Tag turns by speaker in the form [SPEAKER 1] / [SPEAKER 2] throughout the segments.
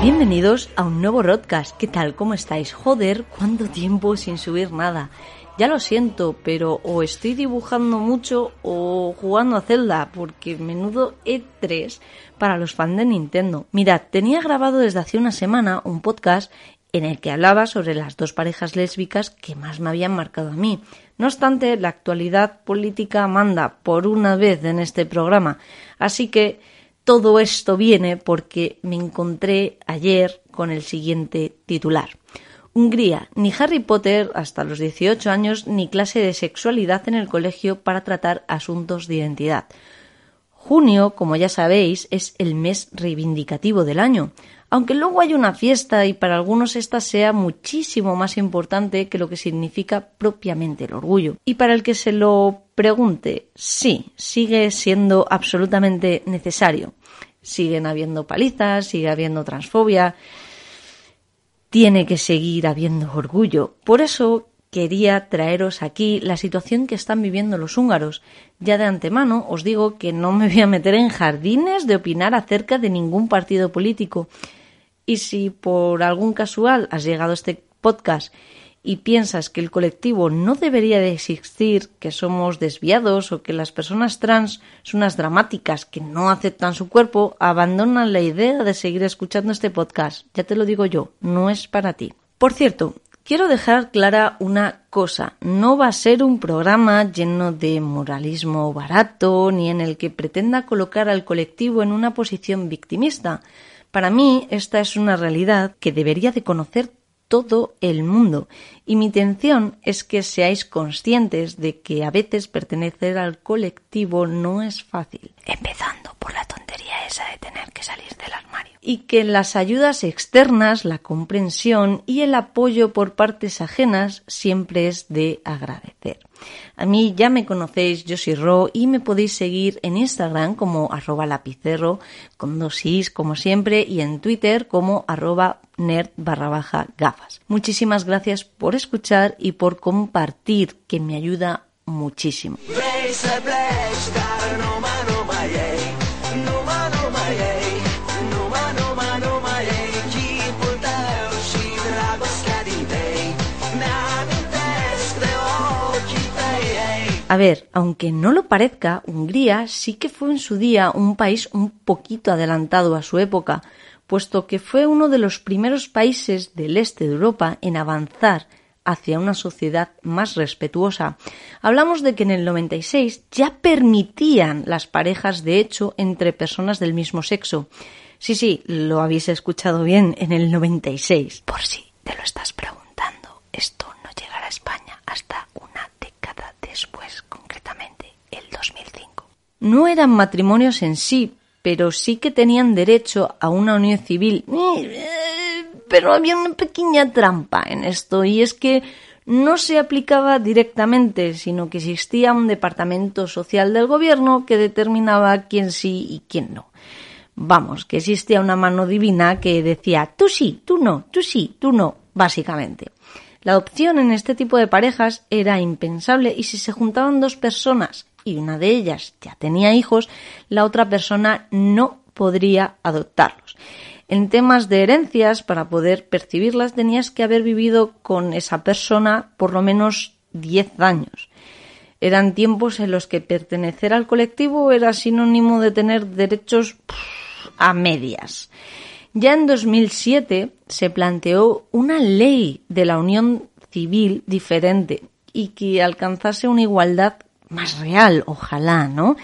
[SPEAKER 1] Bienvenidos a un nuevo podcast. ¿Qué tal? ¿Cómo estáis? Joder, ¿cuánto tiempo sin subir nada? Ya lo siento, pero o estoy dibujando mucho o jugando a Zelda, porque menudo E3 para los fans de Nintendo. Mirad, tenía grabado desde hace una semana un podcast en el que hablaba sobre las dos parejas lésbicas que más me habían marcado a mí. No obstante, la actualidad política manda por una vez en este programa, así que todo esto viene porque me encontré ayer con el siguiente titular. Hungría, ni Harry Potter hasta los 18 años ni clase de sexualidad en el colegio para tratar asuntos de identidad. Junio, como ya sabéis, es el mes reivindicativo del año, aunque luego hay una fiesta y para algunos esta sea muchísimo más importante que lo que significa propiamente el orgullo. Y para el que se lo pregunte, sí, sigue siendo absolutamente necesario. Siguen habiendo palizas, sigue habiendo transfobia, tiene que seguir habiendo orgullo. Por eso quería traeros aquí la situación que están viviendo los húngaros. Ya de antemano os digo que no me voy a meter en jardines de opinar acerca de ningún partido político. Y si por algún casual has llegado a este podcast y piensas que el colectivo no debería de existir, que somos desviados o que las personas trans son unas dramáticas que no aceptan su cuerpo, abandona la idea de seguir escuchando este podcast. Ya te lo digo yo, no es para ti. Por cierto, quiero dejar clara una cosa. No va a ser un programa lleno de moralismo barato ni en el que pretenda colocar al colectivo en una posición victimista. Para mí esta es una realidad que debería de conocer todo el mundo. Y mi intención es que seáis conscientes de que a veces pertenecer al colectivo no es fácil. Empezando por la tontería esa de tener que salir del armario. Y que las ayudas externas, la comprensión y el apoyo por partes ajenas siempre es de agradecer. A mí ya me conocéis, yo soy Ro y me podéis seguir en Instagram como arroba lapicero con dos is como siempre y en Twitter como arroba nerd barra baja gafas. Muchísimas gracias por escuchar y por compartir que me ayuda muchísimo. A ver, aunque no lo parezca, Hungría sí que fue en su día un país un poquito adelantado a su época, puesto que fue uno de los primeros países del este de Europa en avanzar hacia una sociedad más respetuosa. Hablamos de que en el 96 ya permitían las parejas de hecho entre personas del mismo sexo. Sí, sí, lo habéis escuchado bien, en el 96. Por si te lo estás preguntando, esto no llegará a España hasta una década después, el 2005. No eran matrimonios en sí, pero sí que tenían derecho a una unión civil. Pero había una pequeña trampa en esto, y es que no se aplicaba directamente, sino que existía un departamento social del gobierno que determinaba quién sí y quién no. Vamos, que existía una mano divina que decía tú sí, tú no, tú sí, tú no, básicamente. La adopción en este tipo de parejas era impensable y si se juntaban dos personas y una de ellas ya tenía hijos, la otra persona no podría adoptarlos. En temas de herencias, para poder percibirlas, tenías que haber vivido con esa persona por lo menos 10 años. Eran tiempos en los que pertenecer al colectivo era sinónimo de tener derechos a medias. Ya en 2007 se planteó una ley de la unión civil diferente y que alcanzase una igualdad más real, ojalá, ¿no?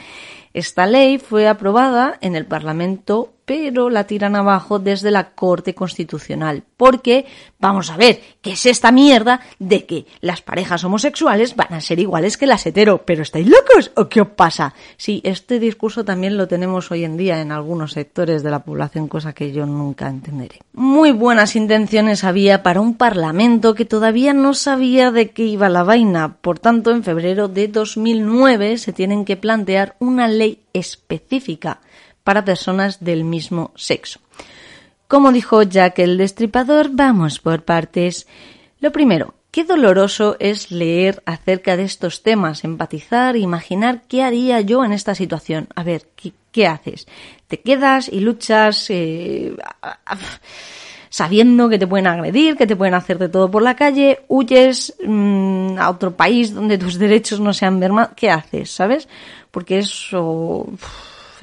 [SPEAKER 1] Esta ley fue aprobada en el Parlamento pero la tiran abajo desde la Corte Constitucional. Porque, vamos a ver, ¿qué es esta mierda de que las parejas homosexuales van a ser iguales que las hetero? ¿Pero estáis locos o qué os pasa? Sí, este discurso también lo tenemos hoy en día en algunos sectores de la población, cosa que yo nunca entenderé. Muy buenas intenciones había para un Parlamento que todavía no sabía de qué iba la vaina. Por tanto, en febrero de 2009 se tienen que plantear una ley específica para personas del mismo sexo. Como dijo Jack el Destripador, vamos por partes. Lo primero, qué doloroso es leer acerca de estos temas, empatizar, imaginar qué haría yo en esta situación. A ver, ¿qué, haces? ¿Te quedas y luchas? Eh, sabiendo que te pueden agredir, que te pueden hacer de todo por la calle, huyes mm, a otro país donde tus derechos no sean mermados, ¿qué haces? ¿Sabes? Porque eso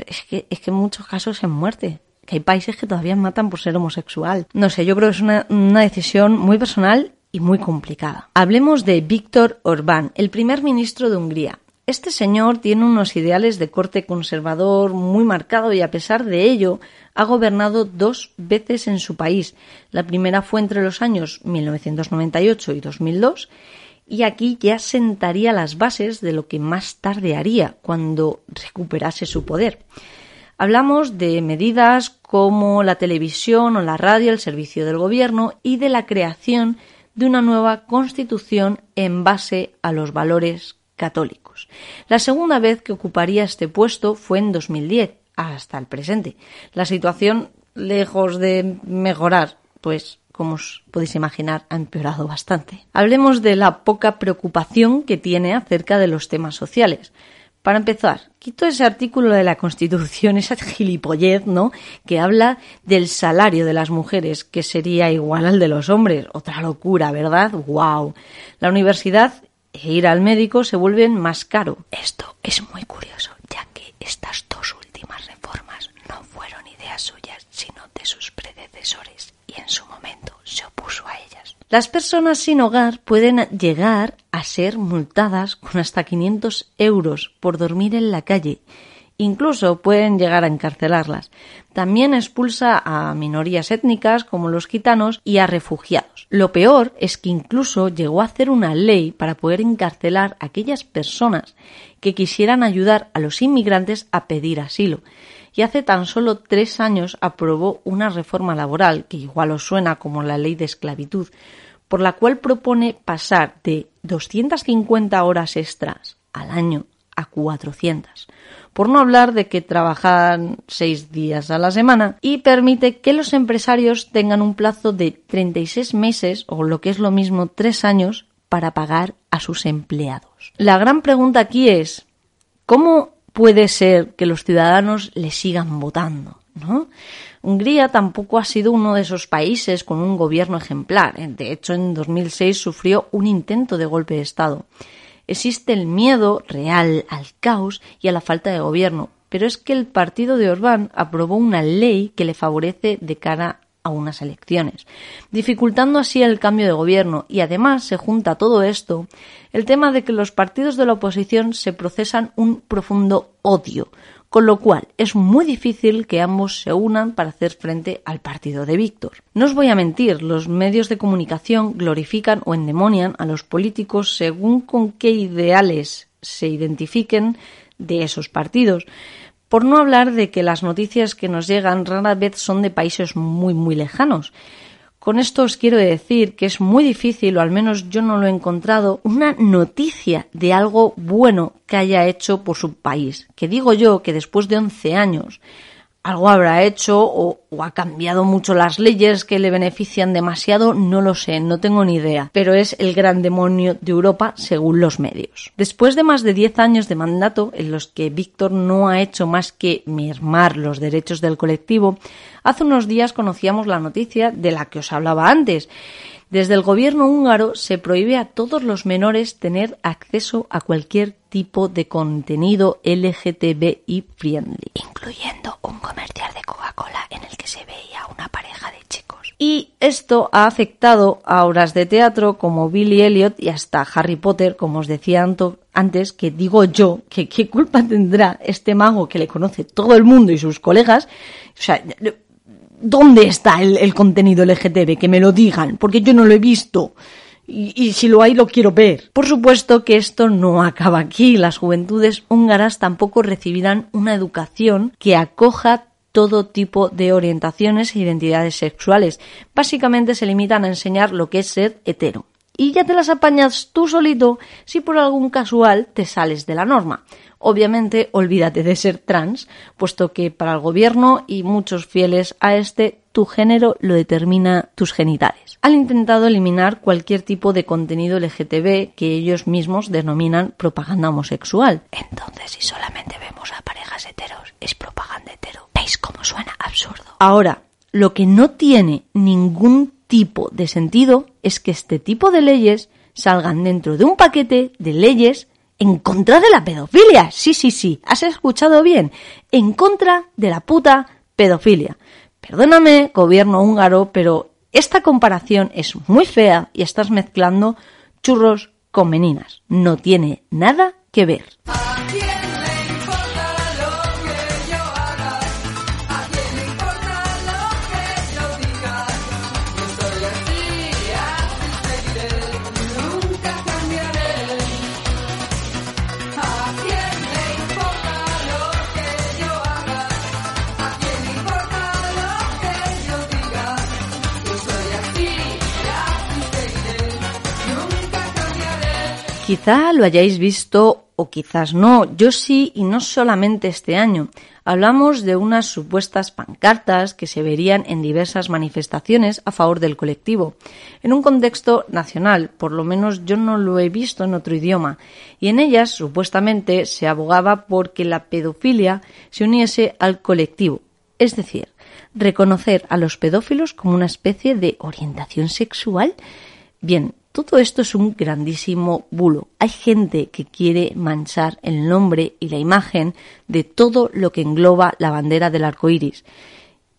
[SPEAKER 1] es que, es que en muchos casos es muerte. Que hay países que todavía matan por ser homosexual. No sé, yo creo que es una, una decisión muy personal y muy complicada. Hablemos de Víctor Orbán, el primer ministro de Hungría. Este señor tiene unos ideales de corte conservador muy marcado y a pesar de ello ha gobernado dos veces en su país. La primera fue entre los años 1998 y 2002 y aquí ya sentaría las bases de lo que más tarde haría cuando recuperase su poder. Hablamos de medidas como la televisión o la radio, el servicio del gobierno y de la creación de una nueva constitución en base a los valores católicos. La segunda vez que ocuparía este puesto fue en 2010, hasta el presente. La situación, lejos de mejorar, pues como os podéis imaginar, ha empeorado bastante. Hablemos de la poca preocupación que tiene acerca de los temas sociales. Para empezar, quito ese artículo de la Constitución, esa gilipollez, ¿no? Que habla del salario de las mujeres, que sería igual al de los hombres. Otra locura, ¿verdad? ¡Wow! La universidad e ir al médico se vuelven más caro. Esto es muy curioso, ya que estas dos últimas reformas no fueron ideas suyas, sino de sus predecesores, en su momento se opuso a ellas. Las personas sin hogar pueden llegar a ser multadas con hasta 500 euros por dormir en la calle Incluso pueden llegar a encarcelarlas. También expulsa a minorías étnicas como los gitanos y a refugiados. Lo peor es que incluso llegó a hacer una ley para poder encarcelar a aquellas personas que quisieran ayudar a los inmigrantes a pedir asilo. Y hace tan solo tres años aprobó una reforma laboral, que igual os suena como la ley de esclavitud, por la cual propone pasar de 250 horas extras al año a 400 por no hablar de que trabajan seis días a la semana y permite que los empresarios tengan un plazo de 36 meses o lo que es lo mismo tres años para pagar a sus empleados. La gran pregunta aquí es ¿cómo puede ser que los ciudadanos le sigan votando? ¿no? Hungría tampoco ha sido uno de esos países con un gobierno ejemplar. De hecho, en 2006 sufrió un intento de golpe de Estado existe el miedo real al caos y a la falta de gobierno, pero es que el partido de Orbán aprobó una ley que le favorece de cara a unas elecciones, dificultando así el cambio de gobierno y además se junta todo esto el tema de que los partidos de la oposición se procesan un profundo odio, con lo cual es muy difícil que ambos se unan para hacer frente al partido de Víctor. No os voy a mentir, los medios de comunicación glorifican o endemonian a los políticos según con qué ideales se identifiquen de esos partidos. Por no hablar de que las noticias que nos llegan rara vez son de países muy muy lejanos. Con esto os quiero decir que es muy difícil, o al menos yo no lo he encontrado, una noticia de algo bueno que haya hecho por su país. Que digo yo que después de 11 años algo habrá hecho o, ha cambiado mucho las leyes que le benefician demasiado, no lo sé, no tengo ni idea, pero es el gran demonio de Europa según los medios. Después de más de 10 años de mandato en los que Víctor no ha hecho más que mermar los derechos del colectivo, hace unos días conocíamos la noticia de la que os hablaba antes. Desde el gobierno húngaro se prohíbe a todos los menores tener acceso a cualquier tipo de contenido LGTBI friendly, incluyendo un comercial de Coca-Cola en el que se veía una pareja de chicos. Y esto ha afectado a obras de teatro como Billy Elliot y hasta Harry Potter, como os decía antes, que digo yo, que qué culpa tendrá este mago que le conoce todo el mundo y sus colegas. O sea, ¿Dónde está el, contenido LGTB? Que me lo digan, porque yo no lo he visto. Y, si lo hay, lo quiero ver. Por supuesto que esto no acaba aquí. Las juventudes húngaras tampoco recibirán una educación que acoja todo tipo de orientaciones e identidades sexuales. Básicamente se limitan a enseñar lo que es ser hetero. Y ya te las apañas tú solito si por algún casual te sales de la norma. Obviamente, olvídate de ser trans, puesto que para el gobierno y muchos fieles a este, tu género lo determina tus genitales. Han intentado eliminar cualquier tipo de contenido LGTB que ellos mismos denominan propaganda homosexual. Entonces, si solamente vemos a parejas heteros, es propaganda hetero. ¿Veis cómo suena absurdo? Ahora, lo que no tiene ningún tipo de sentido es que este tipo de leyes salgan dentro de un paquete de leyes en contra de la pedofilia. Sí, sí, sí, has escuchado bien. En contra de la puta pedofilia. Perdóname, gobierno húngaro, pero esta comparación es muy fea y estás mezclando churros con meninas. No tiene nada que ver. Quizá lo hayáis visto o quizás no, yo sí y no solamente este año. Hablamos de unas supuestas pancartas que se verían en diversas manifestaciones a favor del colectivo, en un contexto nacional, por lo menos yo no lo he visto en otro idioma, y en ellas supuestamente se abogaba por que la pedofilia se uniese al colectivo, es decir, reconocer a los pedófilos como una especie de orientación sexual. Bien, todo esto es un grandísimo bulo. Hay gente que quiere manchar el nombre y la imagen de todo lo que engloba la bandera del arco iris.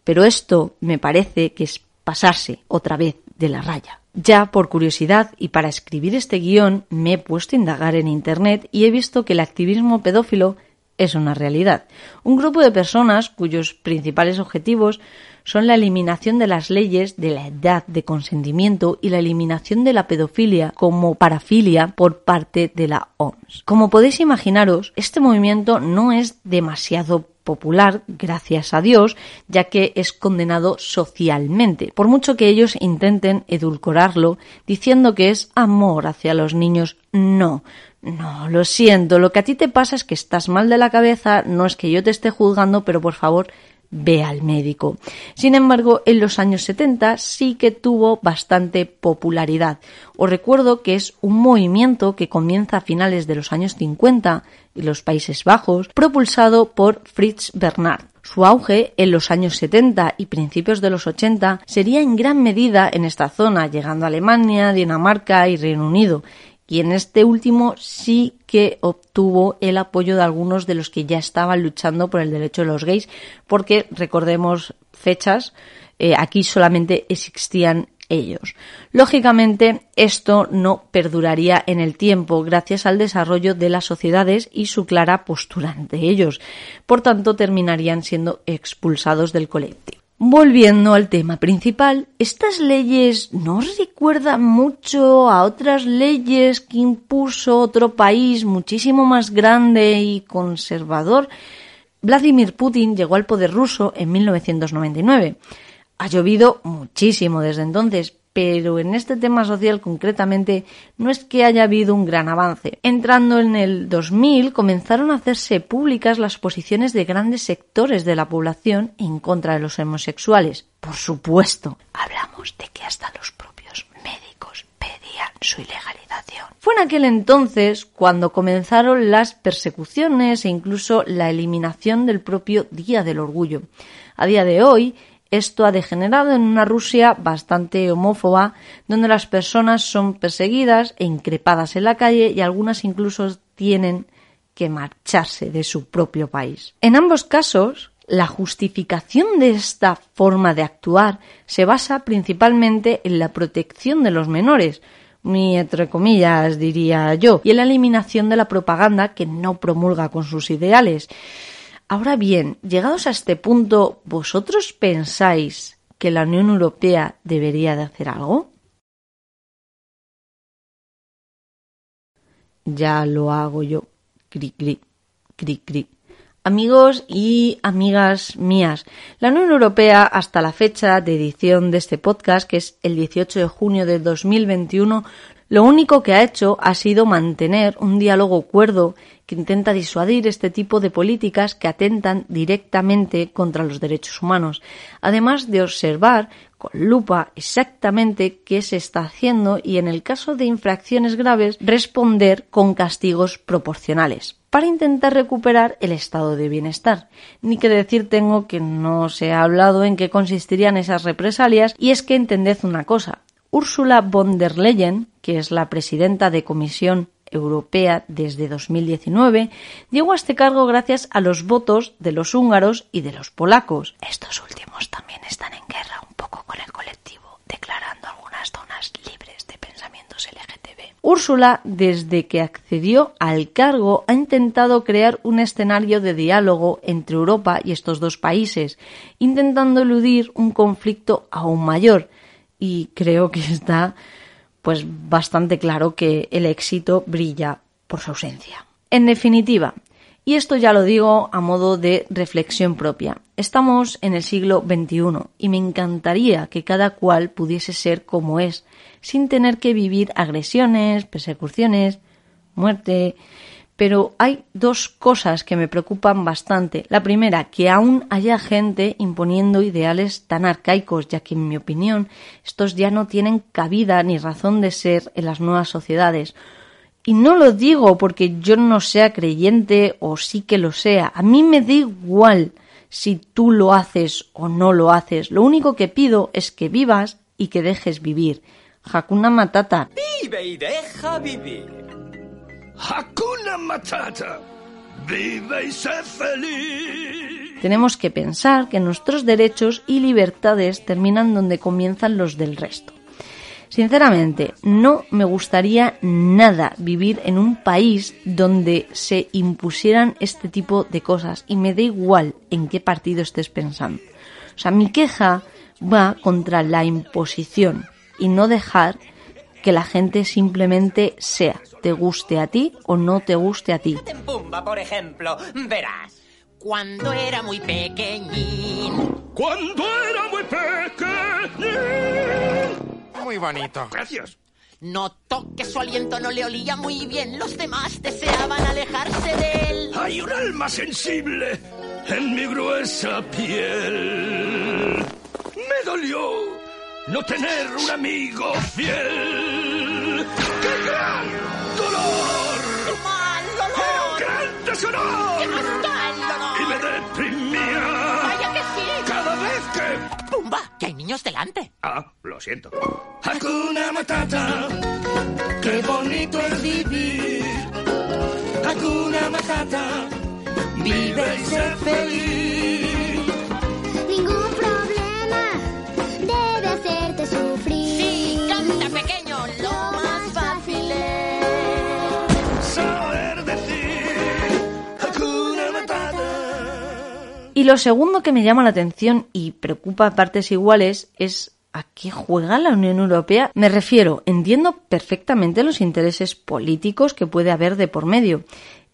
[SPEAKER 1] Pero esto me parece que es pasarse otra vez de la raya. Ya por curiosidad y para escribir este guion me he puesto a indagar en internet y he visto que el activismo pedófilo es una realidad. Un grupo de personas cuyos principales objetivos son la eliminación de las leyes de la edad de consentimiento y la eliminación de la pedofilia como parafilia por parte de la OMS. Como podéis imaginaros, este movimiento no es demasiado popular, gracias a Dios, ya que es condenado socialmente, por mucho que ellos intenten edulcorarlo diciendo que es amor hacia los niños. No, no, lo siento, lo que a ti te pasa es que estás mal de la cabeza, no es que yo te esté juzgando, pero por favor, ve al médico. Sin embargo, en los años 70 sí que tuvo bastante popularidad. Os recuerdo que es un movimiento que comienza a finales de los años 50 en los Países Bajos, propulsado por Fritz Bernard. Su auge en los años 70 y principios de los 80 sería en gran medida en esta zona, llegando a Alemania, Dinamarca y Reino Unido, y en este último sí que obtuvo el apoyo de algunos de los que ya estaban luchando por el derecho de los gays, porque recordemos fechas, eh, aquí solamente existían ellos. Lógicamente, esto no perduraría en el tiempo gracias al desarrollo de las sociedades y su clara postura ante ellos. Por tanto, terminarían siendo expulsados del colectivo. Volviendo al tema principal, estas leyes no recuerdan mucho a otras leyes que impuso otro país muchísimo más grande y conservador. Vladimir Putin llegó al poder ruso en 1999. Ha llovido muchísimo desde entonces, pero en este tema social concretamente no es que haya habido un gran avance. Entrando en el 2000 comenzaron a hacerse públicas las posiciones de grandes sectores de la población en contra de los homosexuales. Por supuesto, hablamos de que hasta los propios médicos pedían su ilegalización. Fue en aquel entonces cuando comenzaron las persecuciones e incluso la eliminación del propio Día del Orgullo. A día de hoy, esto ha degenerado en una Rusia bastante homófoba, donde las personas son perseguidas e increpadas en la calle y algunas incluso tienen que marcharse de su propio país. En ambos casos, la justificación de esta forma de actuar se basa principalmente en la protección de los menores, muy entre comillas diría yo, y en la eliminación de la propaganda que no promulga con sus ideales. Ahora bien, llegados a este punto, ¿vosotros pensáis que la Unión Europea debería de hacer algo? Ya lo hago yo. Cri, cri, cri, cri. Amigos y amigas mías, la Unión Europea hasta la fecha de edición de este podcast, que es el 18 de junio de 2021, Lo único que ha hecho ha sido mantener un diálogo cuerdo que intenta disuadir este tipo de políticas que atentan directamente contra los derechos humanos, además de observar con lupa exactamente qué se está haciendo y en el caso de infracciones graves responder con castigos proporcionales para intentar recuperar el estado de bienestar. Ni que decir tengo que no se ha hablado en qué consistirían esas represalias y es que entended una cosa. Ursula von der Leyen, que es la presidenta de Comisión Europea desde 2019, llegó a este cargo gracias a los votos de los húngaros y de los polacos. Estos últimos también están en guerra un poco con el colectivo, declarando algunas zonas libres de pensamientos LGTB. Úrsula, desde que accedió al cargo, ha intentado crear un escenario de diálogo entre Europa y estos dos países, intentando eludir un conflicto aún mayor. Y creo que está pues bastante claro que el éxito brilla por su ausencia. En definitiva, y esto ya lo digo a modo de reflexión propia, estamos en el siglo XXI y me encantaría que cada cual pudiese ser como es, sin tener que vivir agresiones, persecuciones, muerte, pero hay dos cosas que me preocupan bastante. La primera, que aún haya gente imponiendo ideales tan arcaicos, ya que en mi opinión estos ya no tienen cabida ni razón de ser en las nuevas sociedades. Y no lo digo porque yo no sea creyente o sí que lo sea. A mí me da igual si tú lo haces o no lo haces. Lo único que pido es que vivas y que dejes vivir. Hakuna Matata.
[SPEAKER 2] Vive y deja vivir.
[SPEAKER 3] Hakuna Matata. Vive y feliz.
[SPEAKER 1] Tenemos que pensar que nuestros derechos y libertades terminan donde comienzan los del resto. Sinceramente, no me gustaría nada vivir en un país donde se impusieran este tipo de cosas y me da igual en qué partido estés pensando. O sea, mi queja va contra la imposición y no dejar que la gente simplemente sea, te guste a ti o no te guste a ti.
[SPEAKER 2] En Pumba, por ejemplo, verás. Cuando era muy pequeñín.
[SPEAKER 3] Cuando era muy pequeño.
[SPEAKER 4] Muy bonito.
[SPEAKER 3] Gracias.
[SPEAKER 2] Notó que su aliento no le olía muy bien. Los demás deseaban alejarse de él.
[SPEAKER 3] Hay un alma sensible en mi gruesa piel. Me dolió no tener un amigo fiel. ¡Qué gran dolor!
[SPEAKER 2] ¡Mal
[SPEAKER 3] ¡Era un
[SPEAKER 2] olor!
[SPEAKER 3] gran deshonor!
[SPEAKER 2] ¡Qué mal olor!
[SPEAKER 3] Y me deprimía
[SPEAKER 2] ¡Vaya que sí!
[SPEAKER 3] cada vez que...
[SPEAKER 2] ¡Pumba! ¡Que hay niños delante!
[SPEAKER 3] Ah, lo siento. Hakuna Matata, qué bonito es vivir. Hakuna Matata, vive y sé feliz.
[SPEAKER 1] Y lo segundo que me llama la atención y preocupa a partes iguales es ¿A qué juega la Unión Europea? Me refiero, entiendo perfectamente los intereses políticos que puede haber de por medio.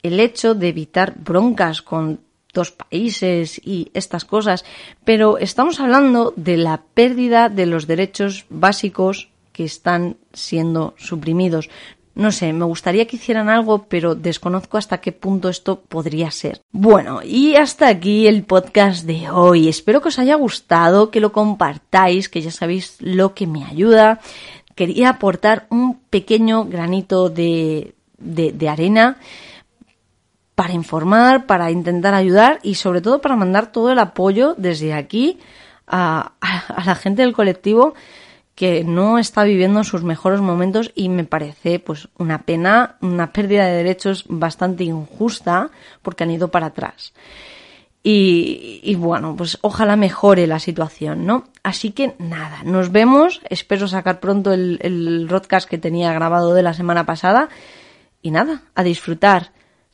[SPEAKER 1] El hecho de evitar broncas con dos países y estas cosas, pero estamos hablando de la pérdida de los derechos básicos que están siendo suprimidos. No sé, me gustaría que hicieran algo, pero desconozco hasta qué punto esto podría ser. Bueno, y hasta aquí el podcast de hoy. Espero que os haya gustado, que lo compartáis, que ya sabéis lo que me ayuda. Quería aportar un pequeño granito de, de, arena para informar, para intentar ayudar y sobre todo para mandar todo el apoyo desde aquí a la gente del colectivo que no está viviendo sus mejores momentos y me parece pues una pena, una pérdida de derechos bastante injusta porque han ido para atrás. Y, y, bueno, pues ojalá mejore la situación, ¿no? Así que nada, nos vemos. Espero sacar pronto el, el podcast que tenía grabado de la semana pasada. Y nada, a disfrutar.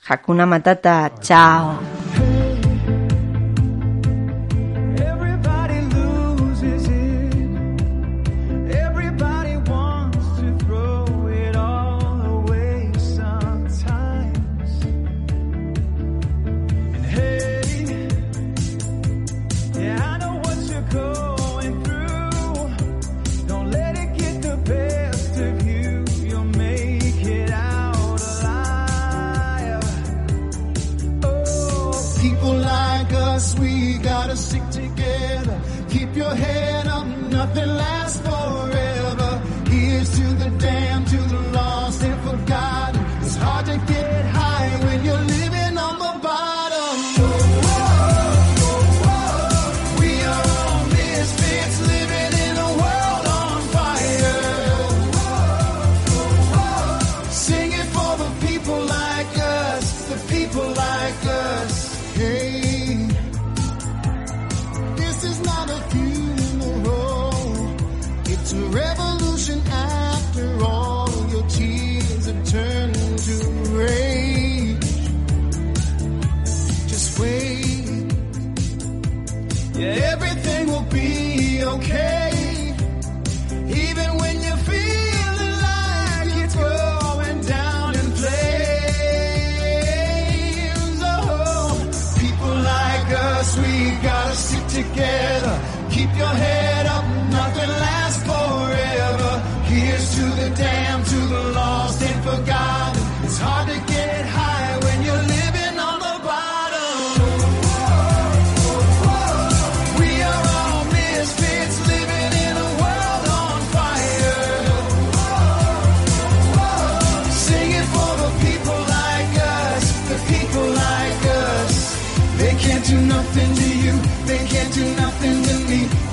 [SPEAKER 1] Hakuna Matata, chao.
[SPEAKER 5] gotta stick together. Keep your head up, nothing lasts forever. Here's to the damned, to the lost and forgotten. It's hard to get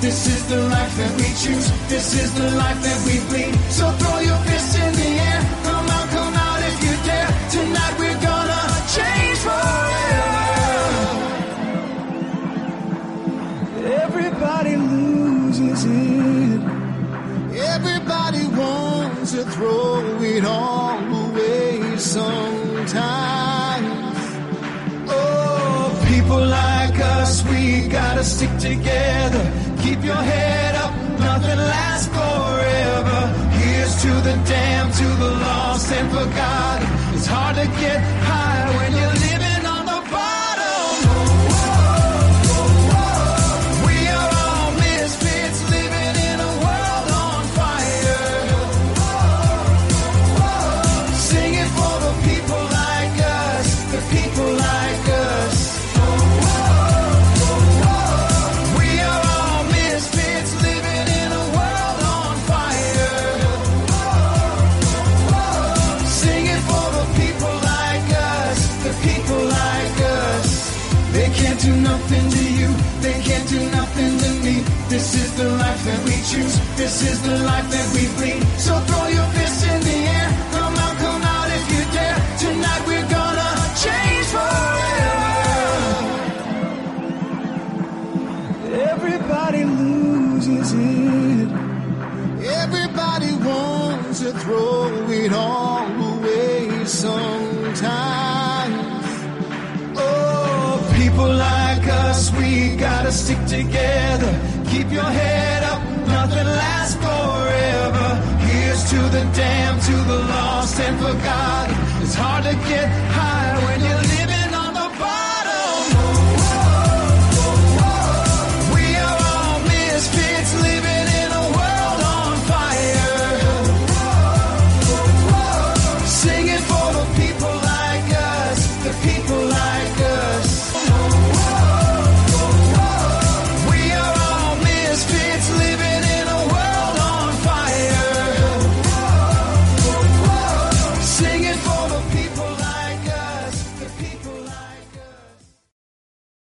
[SPEAKER 5] This is the life that we choose, this is the life that we bleed. So throw your fists in the air, come out, come out if you dare. Tonight we're gonna change forever. Everybody loses it. Everybody wants to throw it all away sometimes. Oh, people like us, we gotta stick together. Your head up, nothing lasts forever. Here's to the damned, to the lost and forgotten. It's hard to get This is the life that we choose, this is the life that we bleed. So throw your fists in the air, come out, come out if you dare. Tonight we're gonna change forever. Everybody loses it. Everybody wants to throw it all away sometimes. Oh, people like us, we gotta stick together. Keep your head up, nothing lasts forever. Here's to the damned, to the lost and forgotten. It's hard to get high